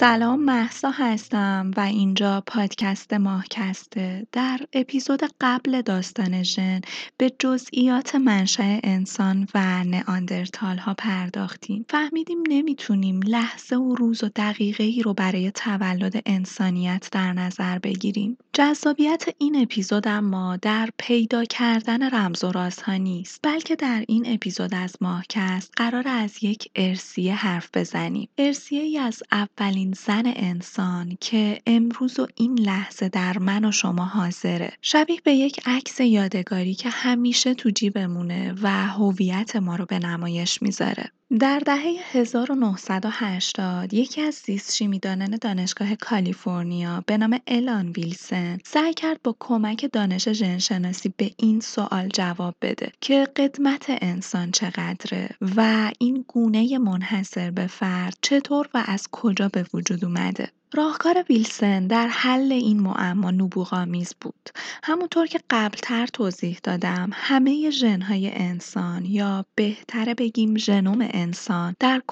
سلام محسا هستم و اینجا پادکست ماهکسته در اپیزود قبل داستان ژن به جزئیات منشأ انسان و نئاندرتال ها پرداختیم. فهمیدیم نمی‌تونیم لحظه و روز و دقیقه ای رو برای تولد انسانیت در نظر بگیریم. جذابیت این اپیزود اما در پیدا کردن رمز و رازها نیست بلکه در این اپیزود از ماهکست قرار از یک ارسیه حرف بزنیم. ارسیه ای از اولین زن انسان که امروز و این لحظه در من و شما حاضره. شبیه به یک عکس یادگاری که همیشه تو جیبمونه و هویت ما رو به نمایش می‌ذاره. در دهه 1980 یکی از زیست شیمیدانان دانشگاه کالیفرنیا به نام الان ویلسن سعی کرد با کمک دانش ژنشناسی به این سوال جواب بده که قدمت انسان چقدره و این گونه منحصر به فرد چطور و از کجا به وجود اومده. راهکار ویلسن در حل این معما نبوغامیز بود. همونطور که قبلتر توضیح دادم همه ژنهای انسان یا بهتره بگیم ژنوم انسان در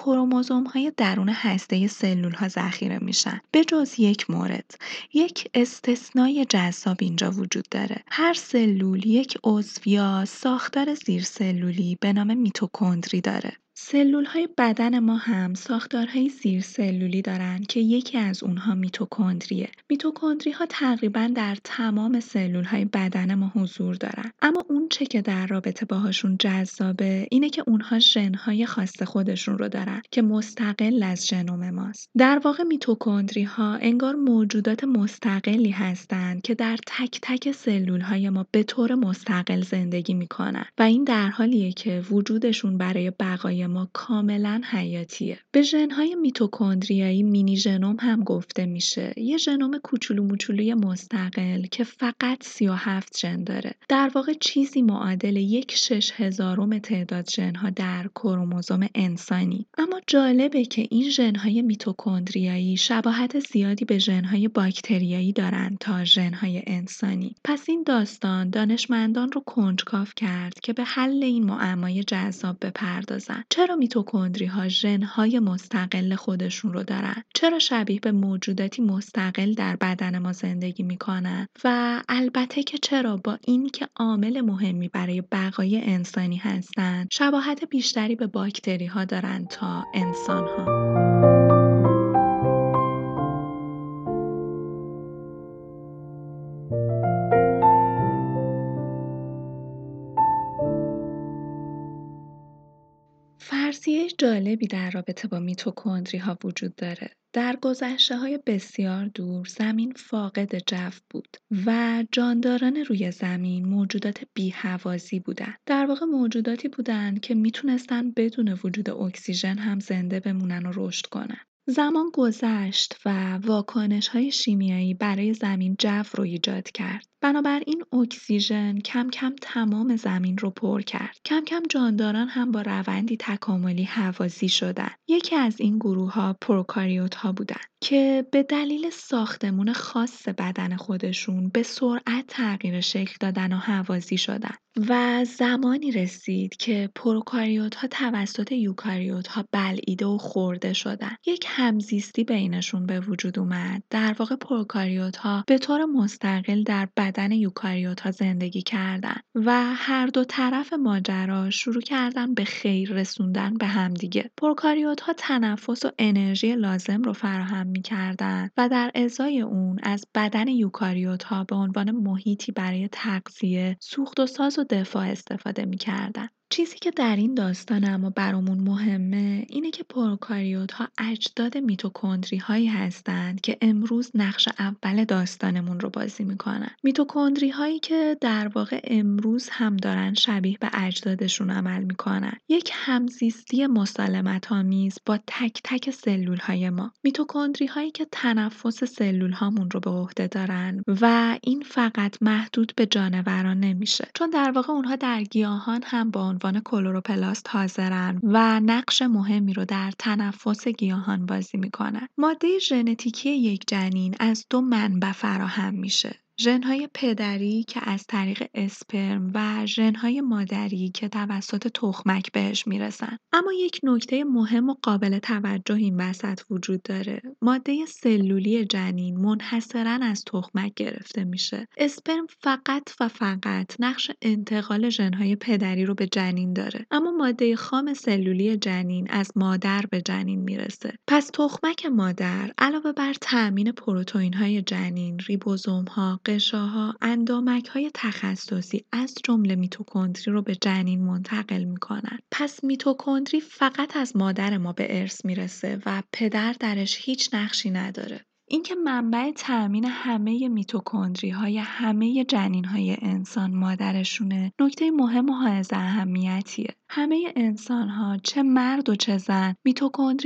های درون هسته سلول ها ذخیره میشن. به جز یک مورد یک استثنای جذاب اینجا وجود داره. هر سلول یک عضو یا ساختار زیرسلولی به نام میتوکندری داره. های بدن ما هم ساختارهای زیرسلولی دارند که یکی از اونها میتوکندریه. ها تقریبا در تمام های بدن ما حضور دارن. اما اون چه که در رابطه باهاشون جذابه اینه که اونها ژن‌های خاص خودشون رو دارن که مستقل از ژنوم ماست. در واقع ها انگار موجودات مستقلی هستند که در تک تک های ما به طور مستقل زندگی می‌کنن و این در حالیه که وجودشون برای بقای ما کاملا حیاتیه. به ژن‌های میتوکندریایی مینی ژنوم هم گفته میشه. یه ژنوم کوچولو موچولوی مستقل که فقط 37 ژن داره. در واقع چیزی معادل یک شش هزارم تعداد ژن‌ها در کروموزوم انسانی. اما جالبه که این ژن‌های میتوکندریایی شباهت زیادی به ژن‌های باکتریایی دارن تا ژن‌های انسانی. پس این داستان دانشمندان رو کنجکاو کرد که به حل این معمای جذاب بپردازن. چرا میتوکندری‌ها ژن‌های مستقل خودشون رو دارن؟ چرا شبیه به موجوداتی مستقل در بدن ما زندگی می‌کنن؟ و البته که چرا با اینکه عامل مهمی برای بقای انسانی هستند، شباهت بیشتری به باکتری‌ها دارن تا انسان‌ها. فرضیه جالبی در رابطه با میتوکندری ها وجود داره. در گذشته های بسیار دور زمین فاقد جو بود و جانداران روی زمین موجودات بیهوازی بودند. در واقع موجوداتی بودند که می‌تونستن بدون وجود اکسیژن هم زنده بمونن و رشد کنن. زمان گذشت و واکنش های شیمیایی برای زمین جو رو ایجاد کرد. بنابراین اکسیژن کم کم تمام زمین رو پر کرد. کم کم جانداران هم با روندی تکاملی حوازی شدند. یکی از این گروه ها پروکاریوت ها بودند که به دلیل ساختمون خاص بدن خودشون به سرعت تغییر شکل دادن و حوازی شدن و زمانی رسید که پروکاریوت ها توسط یوکاریوت ها بلعیده و خورده شدن. یک همزیستی بینشون به وجود اومد. در واقع پروکاریوت ها به طور مستقل در بدن ها زندگی کردن و هر دو طرف ماجرا شروع کردن به خیر رسوندن به همدیگه ها تنفس و انرژی لازم رو فراهم می‌کردن و در ازای اون از بدن ها به عنوان محیطی برای تغذیه سوخت و ساز و دفاع استفاده می‌کردن. چیزی که در این داستان اما برامون مهمه اینه که پروکاریوت ها اجداد میتوکندری هایی هستند که امروز نقش اول داستانمون رو بازی می‌کنن. میتوکندری هایی که در واقع امروز هم دارن شبیه به اجدادشون عمل می‌کنن. یک همزیستی مسالمت آمیز با تک تک سلول های ما. میتوکندری هایی که تنفس سلول هامون رو به عهده دارن و این فقط محدود به جانوران نمیشه. چون در واقع اونها در گیاهان هم با عنوان کلوروپلاست حاضرن و نقش مهمی رو در تنفس گیاهان بازی می‌کنن. ماده ژنتیکی یک جنین از دو منبع فراهم میشه. ژنهای پدری که از طریق اسپرم و ژنهای مادری که توسط تخمک بهش می‌رسن. اما یک نکته مهم و قابل توجه این وسط وجود داره. ماده سلولی جنین منحصرا از تخمک گرفته میشه. اسپرم فقط و فقط نقش انتقال ژنهای پدری رو به جنین داره. اما ماده خام سلولی جنین از مادر به جنین می‌رسه. پس تخمک مادر علاوه بر تأمین پروتئین های جنین ریبوزوم ها قشاها اندامک های تخصصی از جمله میتوکندری رو به جنین منتقل می‌کنن. پس میتوکندری فقط از مادر ما به ارث می‌رسه و پدر درش هیچ نقشی نداره. اینکه منبع تأمین همه های همه های انسان مادرشونه نکته مهم و حائز اهمیتیه. همه ها چه مرد و چه زن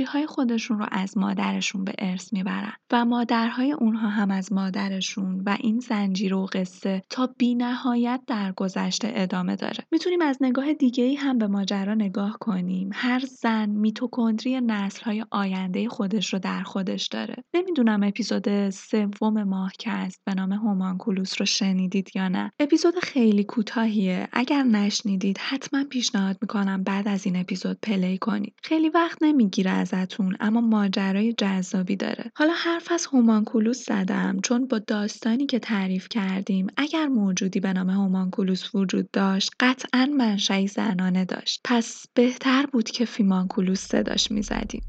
های خودشون رو از مادرشون به ارث می‌برن و مادرهای اونها هم از مادرشون و این زنجیر و قصه تا بینهایت در گذشته ادامه داره. می‌تونیم از نگاه دیگه ای هم به ماجرا نگاه کنیم. هر زن میتوکندری های آینده خودش رو در خودش داره. نمی‌دونم اپیزود سوم ماهکست به نام هومانکولوس رو شنیدید یا نه؟ اپیزود خیلی کوتاهیه. اگر نشنیدید حتما پیشنهاد می‌کنم بعد از این اپیزود پلی کنید. خیلی وقت نمی‌گیره ازتون اما ماجرای جذابی داره. حالا حرف از هومانکولوس زدم چون با داستانی که تعریف کردیم اگر موجودی به نام هومانکولوس وجود داشت قطعا منشأی زنانه داشت. پس بهتر بود که فیمانکولوس صداش می‌زدیم.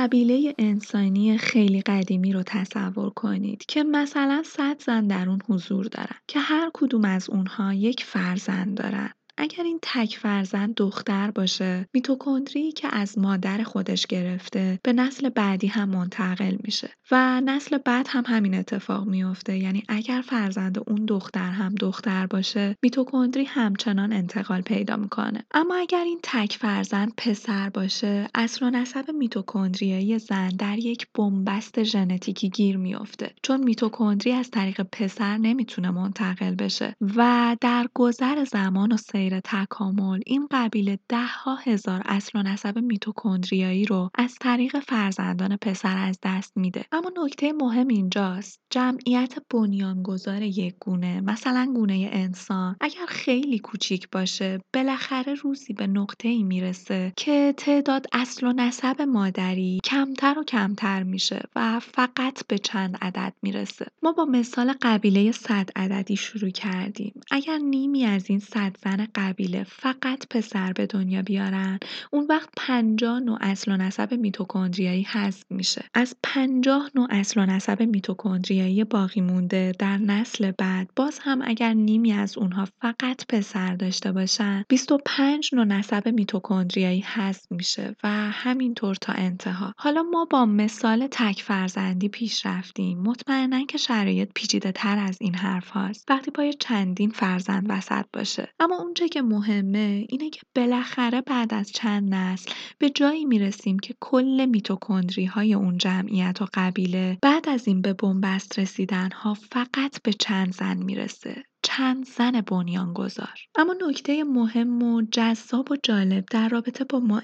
قبیله انسانی خیلی قدیمی رو تصور کنید که مثلا صد زن در اون حضور دارن که هر کدوم از اونها یک فرزند دارن. اگر این تک فرزند دختر باشه میتوکندری که از مادر خودش گرفته به نسل بعدی هم منتقل میشه و نسل بعد هم همین اتفاق میفته. یعنی اگر فرزند اون دختر هم دختر باشه میتوکندری همچنان انتقال پیدا می‌کنه. اما اگر این تک فرزند پسر باشه اصل و نسب میتوکندریایی زن در یک بنبست ژنتیکی گیر میفته. چون میتوکندری از طریق پسر نمی‌تونه منتقل بشه و در گذر زمان و سیر تکامل این قبیله ها هزار اصل و نسب میتوکندریایی رو از طریق فرزندان پسر از دست میده. اما نکته مهم اینجاست جمعیت بنیانگذار یک گونه مثلا گونه انسان اگر خیلی کوچیک باشه بالاخره روزی به نقطه ای می‌رسه که تعداد اصل و نسب مادری کمتر و کمتر میشه و فقط به چند عدد می‌رسه. ما با مثال قبیله صد عددی شروع کردیم. اگر نیمی از این صد زن قبیله فقط پسر به دنیا بیارن. اون وقت پنجاه نوع اصل و نسب میتوکندریایی حذف میشه. از پنجاه نوع اصل و نسب میتوکندریایی باقی مونده در نسل بعد باز هم اگر نیمی از اونها فقط پسر داشته باشن 25 نوع نسب میتوکندریایی حذف میشه و همینطور تا انتها. حالا ما با مثال تک فرزندی پیش رفتیم. مطمئنا که شرایط پیچیده تر از این حرف هاست. وقتی پای چندین فرزند وسط باشه. اما اونچه که مهمه اینه که بالاخره بعد از چند نسل به جایی می‌رسیم که کل میتوکندری های اون جمعیت و قبیله بعد از این به بنبست رسیدن ها فقط به چند زن می‌رسه. چند زن بنیانگذار. اما نکته مهم و جذاب و جالب در رابطه با ما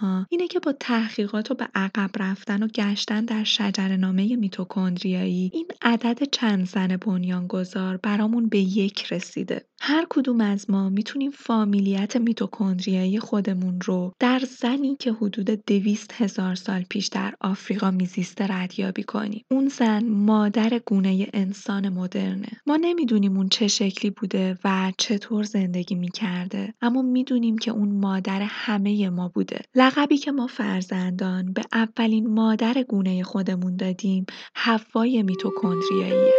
ها اینه که با تحقیقات و به عقب رفتن و گشتن در نامه میتوکندریایی این عدد چند زن بنیانگذار برامون به یک رسیده. هر کدوم از ما می‌تونیم فامیلیت میتوکندریایی خودمون رو در زنی که حدود دویست هزار سال پیش در آفریقا میزیسته ردیابی کنیم. اون زن مادر گونه انسان مدرنه. ما نمی‌دونیم اون چه شکلی بوده و چطور زندگی می‌کرده. اما می‌دونیم که اون مادر همه ما بوده. لقبی که ما فرزندان به اولین مادر گونه خودمون دادیم حوای میتوکندریاییه.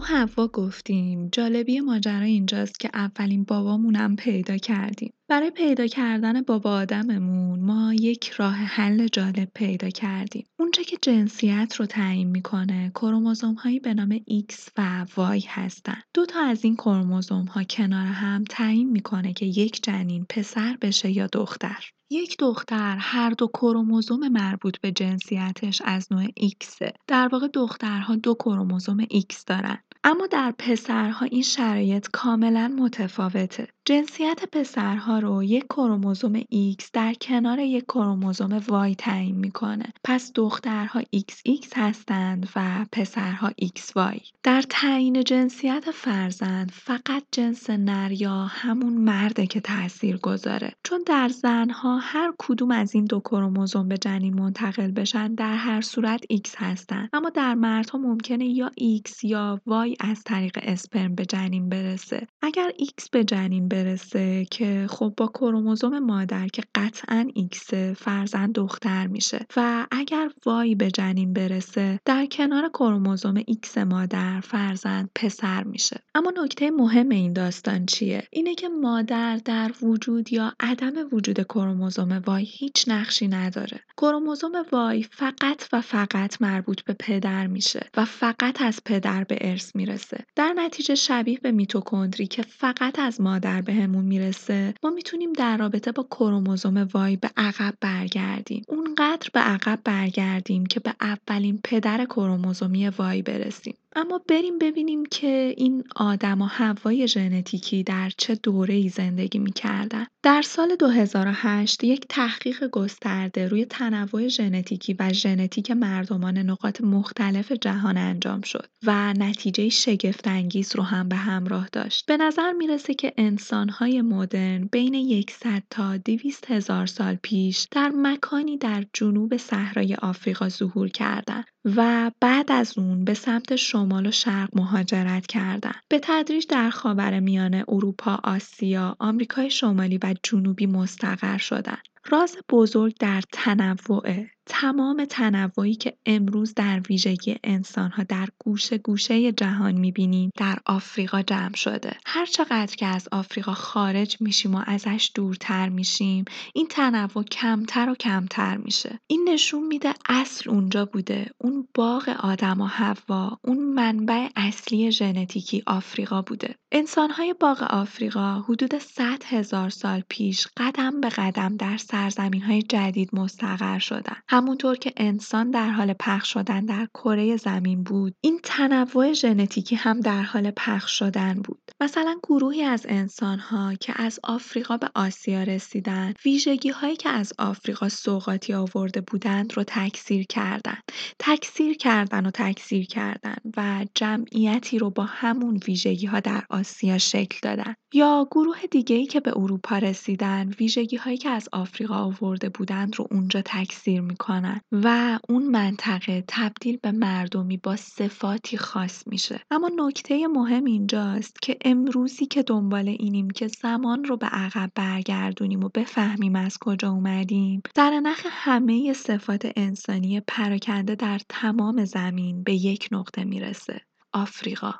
حوا گفتیم. جالبی ماجرا اینجاست که اولین بابامونم پیدا کردیم. برای پیدا کردن بابا آدممون ما یک راه حل جالب پیدا کردیم. اونچه که جنسیت رو تعیین می‌کنه. کروموزوم هایی به نام X و Y هستن. دو تا از این کروموزوم ها کنار هم تعیین می‌کنه که یک جنین پسر بشه یا دختر. یک دختر هر دو کروموزوم مربوط به جنسیتش از نوع X. در واقع دخترها دو کروموزوم X دارن. اما در پسرها این شرایط کاملا متفاوته. جنسیت پسرها رو یک کروموزوم X در کنار یک کروموزوم Y تعیین می‌کنه. پس دخترها XX هستند و پسرها XY. در تعیین جنسیت فرزند فقط جنس نر یا همون مرده که تاثیر گذاره. چون در زنها هر کدوم از این دو کروموزوم به جنین منتقل بشن در هر صورت X هستن. اما در مردها ممکنه یا X یا Y از طریق اسپرم به جنین برسه. اگر X به جنین برسه که خب با کروموزوم مادر که قطعا X فرزند دختر میشه و اگر Y به جنین برسه در کنار کروموزوم X مادر فرزند پسر میشه. اما نکته مهم این داستان چیه؟ اینه که مادر در وجود یا عدم وجود کروموزوم Y هیچ نقشی نداره. کروموزوم Y فقط و فقط مربوط به پدر میشه و فقط از پدر به ارث می‌رسه. در نتیجه شبیه به میتوکندری که فقط از مادر بهمون می‌رسه ما می‌تونیم در رابطه با کروموزوم Y به عقب برگردیم. اونقدر به عقب برگردیم که به اولین پدر کروموزومی وای برسیم. اما بریم ببینیم که این آدم و هوای ژنتیکی در چه ای زندگی می‌کردن. در سال 2008 یک تحقیق گسترده روی تنوع ژنتیکی و ژنتیک مردمان نقاط مختلف جهان انجام شد و نتیجه شگفتانگیز رو هم به همراه داشت. به نظر می‌رسه که انسانهای مدرن بین 100 تا 200 هزار سال پیش در مکانی در جنوب صحرای آفریقا ظهور کردند و بعد از اون به سمت شمال و شرق مهاجرت کردند. به تدریج در میانه اروپا، آسیا، آمریکای شمالی و جنوبی مستقر شدند. راز بزرگ در تنوعه تمام تنوعی که امروز در ویژگی انسانها در گوشه گوشه جهان می‌بینیم در آفریقا جمع شده. هر چقدر که از آفریقا خارج میشیم و ازش دورتر میشیم این تنوع کمتر و کمتر میشه. این نشون میده اصل اونجا بوده. اون باغ آدم و حوا اون منبع اصلی ژنتیکی آفریقا بوده. انسانهای باغ آفریقا حدود 100 هزار سال پیش قدم به قدم در سرزمین های جدید مستقر شدن. همونطور که انسان در حال پخش شدن در کره زمین بود این تنوع ژنتیکی هم در حال پخش شدن بود. مثلا گروهی از انسانها که از آفریقا به آسیا رسیدن ویژگی هایی که از آفریقا سوقاتی آورده بودند رو تکثیر کردند. تکثیر کردن و تکثیر کردن و جمعیتی رو با همون ویژگی ها در آسیا شکل دادن. یا گروه دیگه‌ای که به اروپا رسیدن ویژگی هایی که از آفریقا آورده بودند رو اونجا تکثیر می‌کنن و اون منطقه تبدیل به مردمی با صفاتی خاص میشه. اما نکته مهم اینجاست که امروزی که دنبال اینیم که زمان رو به عقب برگردونیم و بفهمیم از کجا اومدیم در نخ همه صفات انسانی پراکنده در تمام زمین به یک نقطه می‌رسه. آفریقا.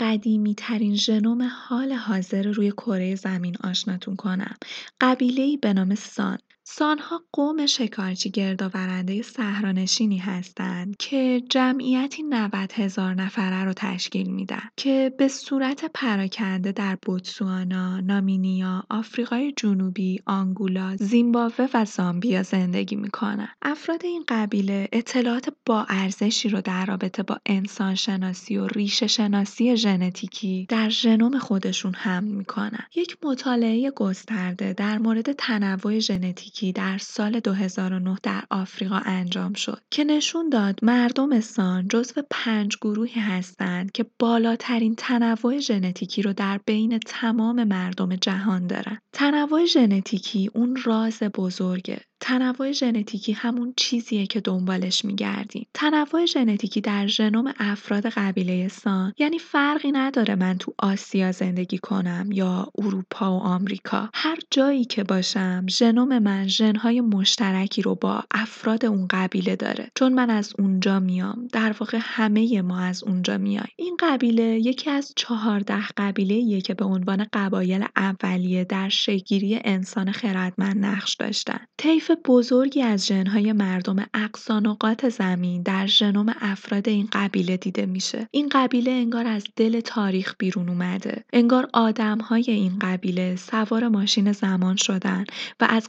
قدیمی ترین ژنوم حال حاضر روی کره زمین آشناتون کنم. قبیله ای به نام سان. سانها قوم شکارچی گردآورنده صحرانشینی هستند که جمعیتی 90 هزار نفره رو تشکیل میدن که به صورت پراکنده در بوتسوانا، نامینیا، آفریقای جنوبی، آنگولا، زیمبابوه و زامبیا زندگی می‌کنن. افراد این قبیله اطلاعات با ارزشی رو در رابطه با انسان شناسی و ریشه شناسی ژنتیکی در ژنوم خودشون حمل می‌کنن. یک مطالعه گسترده در مورد تنوع ژنتیکی در سال 2009 در آفریقا انجام شد که نشون داد مردم سان جزو پنج گروهی هستند که بالاترین تنوع ژنتیکی رو در بین تمام مردم جهان دارن. تنوع ژنتیکی اون راز بزرگه تنوع ژنتیکی همون چیزیه که دنبالش میگردیم. تنوع ژنتیکی در ژنوم افراد قبیله سان یعنی فرقی نداره من تو آسیا زندگی کنم یا اروپا و آمریکا. هر جایی که باشم ژنوم من ژنهای مشترکی رو با افراد اون قبیله داره. چون من از اونجا میام. در واقع همه ما از اونجا میایم. این قبیله یکی از چهارده قبیله که به عنوان قبایل اولیه در شکلگیری انسان خردمند نقش داشتن. طیف بزرگی از ژن‌های مردم اقصانقاط زمین در ژنوم افراد این قبیله دیده میشه. این قبیله انگار از دل تاریخ بیرون اومده. انگار آدم‌های این قبیله سوار ماشین زمان شدن و از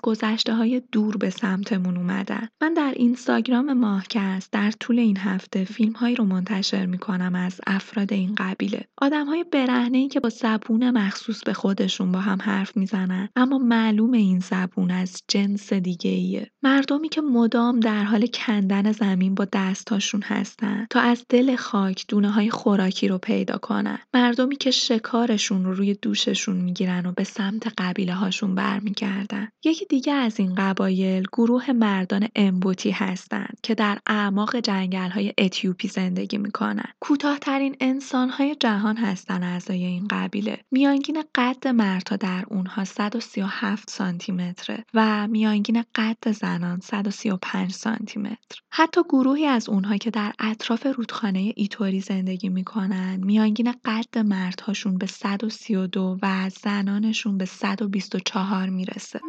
های دور به سمتمون اومدن. من در اینستاگرام ماهکست در طول این هفته فیلم‌هایی رو منتشر می‌کنم از افراد این قبیله. آدم‌های برهنه‌ای که با زبون مخصوص به خودشون با هم حرف می‌زنن اما معلوم این زبون از جنس دیگه مردمی که مدام در حال کندن زمین با دستاشون هستن تا از دل خاک های خوراکی رو پیدا کنن. مردمی که شکارشون رو روی دوششون می‌گیرن و به سمت قبیله هاشون برمیگردن. یکی دیگه از این قبایل گروه مردان امبوتی هستند که در اعماق جنگل های اتیوپی زندگی می‌کنن. کوتاهترین انسان های جهان هستن اعضای این قبیله. میانگین قد مردها در اونها 137 سانتی متره و میانگین قد زنان 135 سانتی متر. حتی گروهی از اونها که در اطراف رودخانه ایتوری زندگی می‌کنن میانگین قد مردهاشون به 132 و زنانشون به 124 می‌رسه.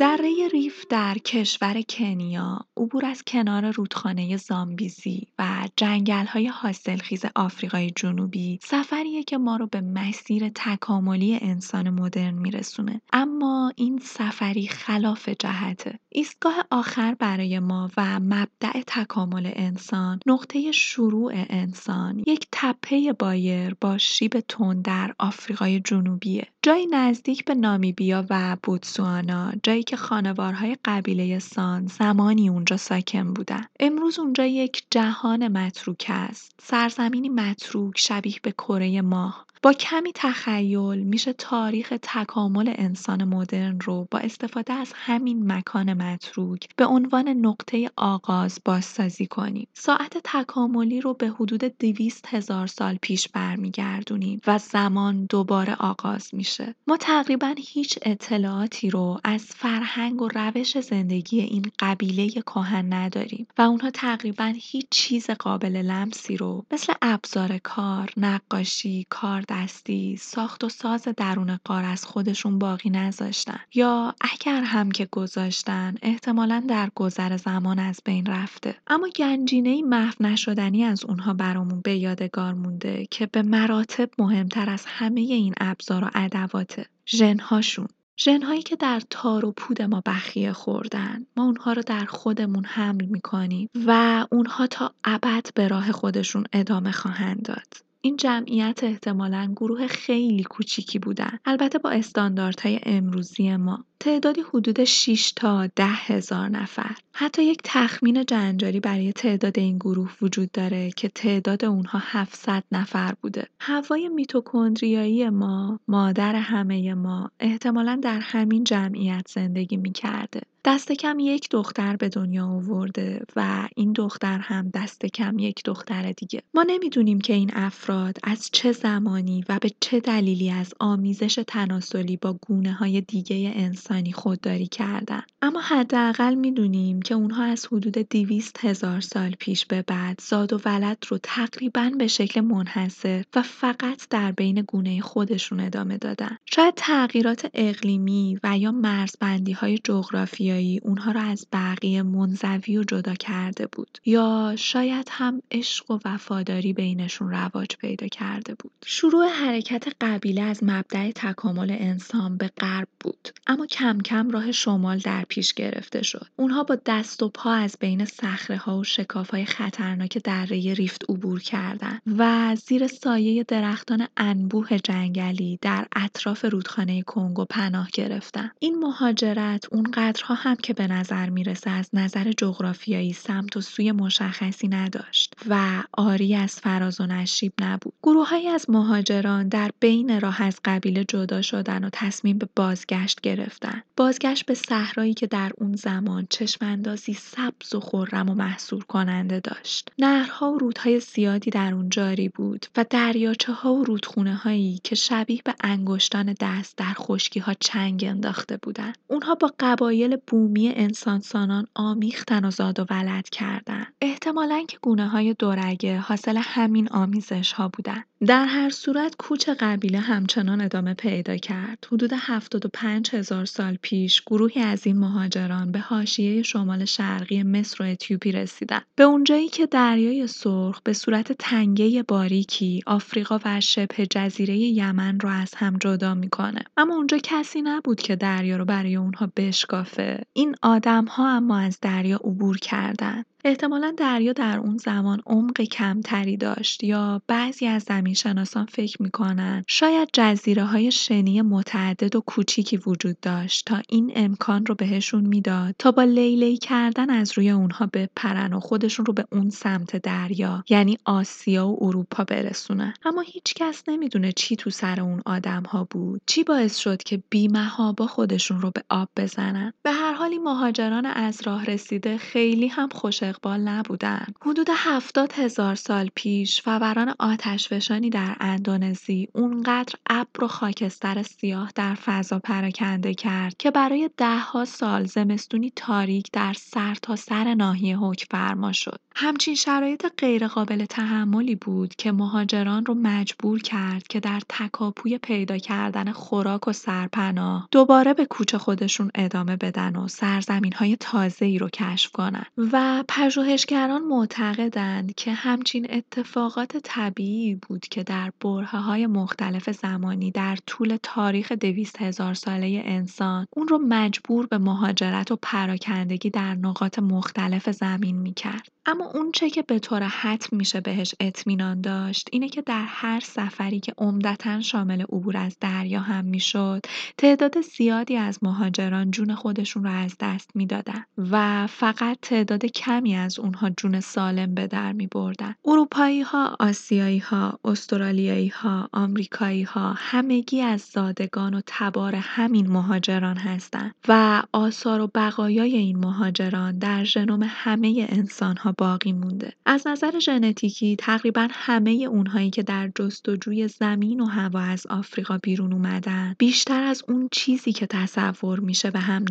دره ریف در کشور کنیا، عبور از کنار رودخانه زامبیزی و جنگل‌های حاصلخیز آفریقای جنوبی سفریه که ما رو به مسیر تکاملی انسان مدرن میرسونه. اما این سفری خلاف جهته ایستگاه آخر برای ما و مبدع تکامل انسان نقطه شروع انسان یک تپه بایر با شیب تند در آفریقای جنوبیه. جایی نزدیک به نامیبیا و بوتسوانا جایی که خانوارهای قبیله سان زمانی اونجا ساکن بودن. امروز اونجا یک جهان متروک است. سرزمینی متروک شبیه به کره ماه. با کمی تخیل میشه تاریخ تکامل انسان مدرن رو با استفاده از همین مکان متروک به عنوان نقطه آغاز بازسازی کنیم. ساعت تکاملی رو به حدود دویست هزار سال پیش برمیگردونیم و زمان دوباره آغاز میشه. ما تقریبا هیچ اطلاعاتی رو از فرهنگ و روش زندگی این قبیله کهن نداریم و اونها تقریبا هیچ چیز قابل لمسی رو مثل ابزار کار، نقاشی، کار دستی، ساخت و ساز درون غار از خودشون باقی نذاشتن. یا اگر هم که گذاشتن احتمالا در گذر زمان از بین رفته. اما گنجینه محو نشدنی از اونها برامون به یادگار مونده که به مراتب مهمتر از همه این ابزار و ادواته ژنهاشون. ژنهایی که در تار و پود ما بخیه خوردن. ما اونها رو در خودمون حمل می‌کنیم و اونها تا ابد به راه خودشون ادامه خواهند داد. این جمعیت احتمالا گروه خیلی کوچیکی بودن. البته با استانداردهای امروزی ما. تعدادی حدود 6 تا ده هزار نفر. حتی یک تخمین جنجالی برای تعداد این گروه وجود داره که تعداد اونها 700 نفر بوده. هوای میتوکندریایی ما مادر همه ما احتمالا در همین جمعیت زندگی می‌کرده. دست کم یک دختر به دنیا آورده و این دختر هم دست کم یک دختر دیگه. ما نمی‌دونیم که این افراد از چه زمانی و به چه دلیلی از آمیزش تناسلی با گونه های دیگه انسان انسانی خودداری کردن. اما حداقل می‌دونیم که اونها از حدود دویست هزار سال پیش به بعد زاد و ولد رو تقریبا به شکل منحصر و فقط در بین گونه خودشون ادامه دادن. شاید تغییرات اقلیمی و یا مرزبندی های جغرافیایی اونها را از بقیه منزوی و جدا کرده بود. یا شاید هم عشق و وفاداری بینشون رواج پیدا کرده بود. شروع حرکت قبیله از مبدع تکامل انسان به غرب بود. اما کم کم راه شمال در پیش گرفته شد. اونها با دست و پا از بین صخره ها و شکاف های خطرناک دره ریفت عبور کردند و زیر سایه درختان انبوه جنگلی در اطراف رودخانه کنگو پناه گرفتند این مهاجرت اونقدرها هم که به نظر می‌رسه از نظر جغرافیایی سمت و سوی مشخصی نداشت و آری از فراز و نشیب نبود. گروههایی از مهاجران در بین راه از قبیله جدا شدن و تصمیم به بازگشت گرفتن. بازگشت به صحرایی که در اون زمان چشماندازی سبز و خرم و محصور کننده داشت. نهرها و رودهای زیادی در اون جاری بود و دریاچه ها و رودخونه هایی که شبیه به انگشتان دست در خشکی ها چنگ انداخته بودند. اونها با قبایل بومی انسانسانان آمیختن و زاد و ولد کردند. احتمالا که گونه های دورگه حاصل همین آمیزش ها بودن در هر صورت کوچ قبیله همچنان ادامه پیدا کرد. حدود 75 هزار سال پیش گروهی از این مهاجران به حاشیه شمال شرقی مصر و اتیوپی رسیدند. به اونجایی که دریای سرخ به صورت تنگه باریکی آفریقا و شبه جزیره یمن را از هم جدا می‌کنه. اما اونجا کسی نبود که دریا رو برای اونها بشکافه. این آدم ها اما از دریا عبور کردند. احتمالا دریا در اون زمان عمق کمتری داشت یا بعضی از زمینشناسان فکر می‌کنن شاید جزیره های شنی متعدد و کوچیکی وجود داشت تا این امکان رو بهشون می‌داد تا با لیلی کردن از روی اونها بپرن و خودشون رو به اون سمت دریا یعنی آسیا و اروپا برسونن. اما هیچ کس نمی‌دونه چی تو سر اون آدم ها بود چی باعث شد که بیمهابا خودشون رو به آب بزنن. به حالی مهاجران از راه رسیده خیلی هم خوش اقبال نبودند. حدود هفتاد هزار سال پیش فوران آتشفشانی در اندونزی اونقدر ابر و خاکستر سیاه در فضا پراکنده کرد که برای دهها سال زمستونی تاریک در سرتاسر ناحیه فرما شد. همچین شرایط غیرقابل تحملی بود که مهاجران رو مجبور کرد که در تکاپوی پیدا کردن خوراک و سرپناه دوباره به کوچه خودشون ادامه بدن و سرزمین های تازه ای رو کشف کنن و پژوهشگران معتقدند که همچین اتفاقات طبیعی بود که در های مختلف زمانی در طول تاریخ دویست هزار ساله انسان اون رو مجبور به مهاجرت و پراکندگی در نقاط مختلف زمین می‌کرد. اما اونچه که به طور حتم میشه بهش اطمینان داشت اینه که در هر سفری که عمدتا شامل عبور از دریا هم می‌شد تعداد زیادی از مهاجران جون خودشون رو از دست می‌دادن و فقط تعداد کمی از اونها جون سالم به در می بردن. اروپایی ها، آسیایی ها، استرالیایی ها، آمریکایی ها همگی از زادگان و تبار همین مهاجران هستند و آثار و بقایای این مهاجران در ژنوم همه انسان ها باقی مونده. از نظر ژنتیکی تقریبا همه اونهایی که در جستجوی زمین و هوا از آفریقا بیرون اومدن بیشتر از اون چیزی که تصور میشه به هم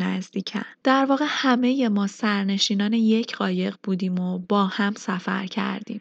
در واقع همه ما سرنشینان یک قایق بودیم و با هم سفر کردیم.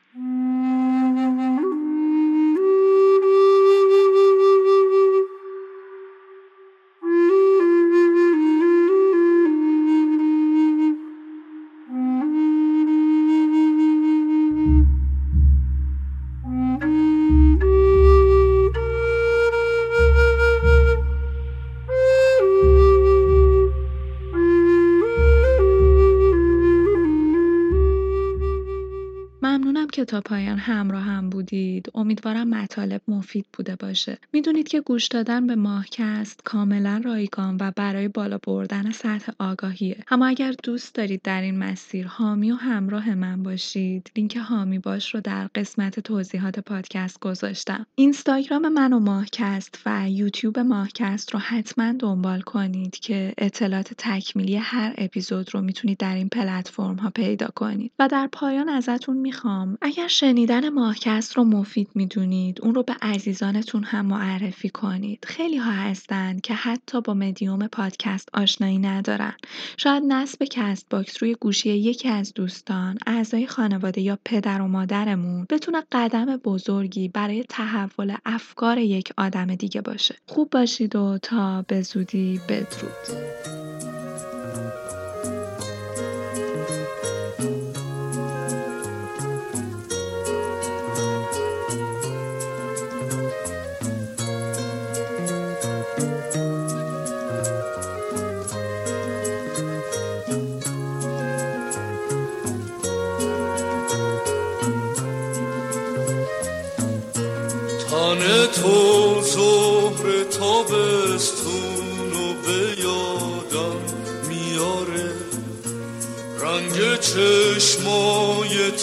تا پایان همراه هم بودید. امیدوارم مطالب مفید بوده باشه. می‌دونید که گوش دادن به ماهکست کاملا رایگان و برای بالا بردن سطح آگاهیه. اما اگر دوست دارید در این مسیر حامی و همراه من باشید، لینک حامی باش رو در قسمت توضیحات پادکست گذاشتم. اینستاگرام من و ماهکست و یوتیوب ماهکست رو حتما دنبال کنید که اطلاعات تکمیلی هر اپیزود رو می‌تونید در این پلتفرم ها پیدا کنید. و در پایان ازتون می می‌خوام شنیدن ماهکست رو مفید می‌دونید اون رو به عزیزانتون هم معرفی کنید. خیلی ها هستند که حتی با مدیوم پادکست آشنایی ندارن. شاید نصب Castbox روی گوشی یکی از دوستان اعضای خانواده یا پدر و مادرمون بتونه قدم بزرگی برای تحول افکار یک آدم دیگه باشه. خوب باشید و تا به زودی بدرود.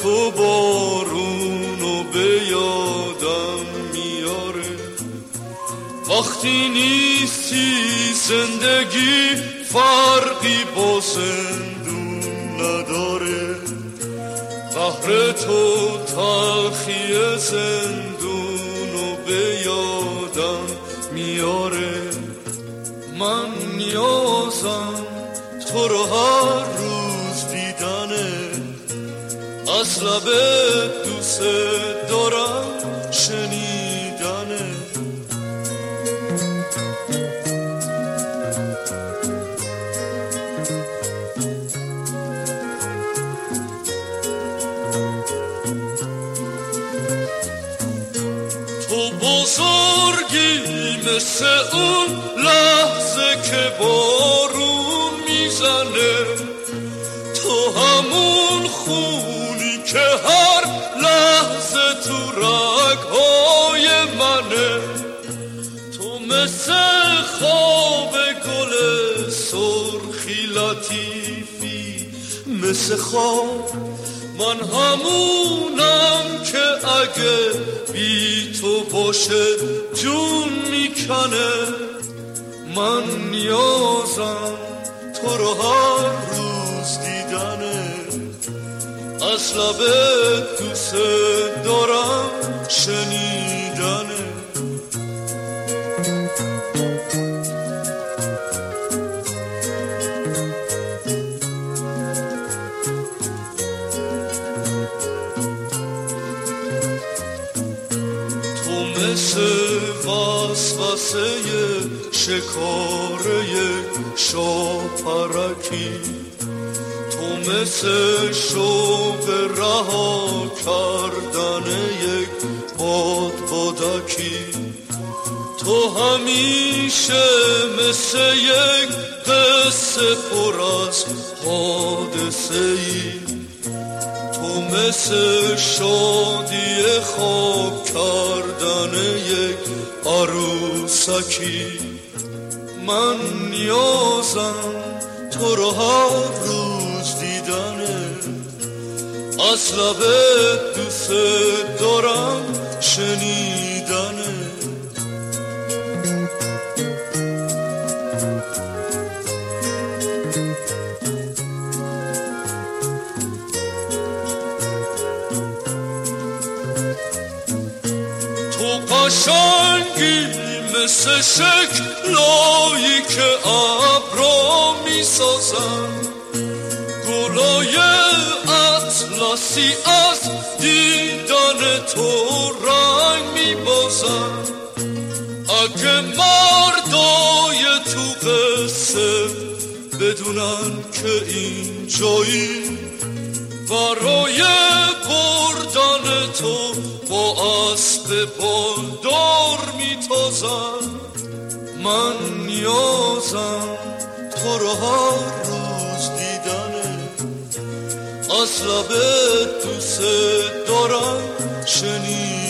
تو بارون و به یادم میاره. وقتی نیستی زندگی فرقی با زندون نداره. بحر تو تلخی زندون به یادم میاره. من نیازم تو رو هر روز از لبه دوست دارم شنیدنه. بزرگی مثل اون لحظه که بارون می‌زنه. تو همون خونی هر لحظه تو رگهای منه. تو مثل خواب گل سرخی لطیفی مثل خواب. من همونم که اگه بی تو باشه جون می‌کنه. من نیازم تو رو هر از لبه دوست دارم شنیدنه مثل وسوسه شکاره شاپرکی تو مثل شوق رها کردن یک باد بادکی. تو همیشه مثل یک قصه پر از حادثه ای تو مثل شادی خواب کردن یک عروسکی. من نیازم تو رو هر روز دیدنه از لبه دوست دارم شنیدنه قشنگی مثل شکلایی که ابرا می‌سازن گلای اطلسی از دیدن تو رنگ میبازن اگه مردای تو قصه بدونن که این جایی برای بردن تو با اسب بالدار میتازم. من نیازم تو رو از لبه دوست دارم شنید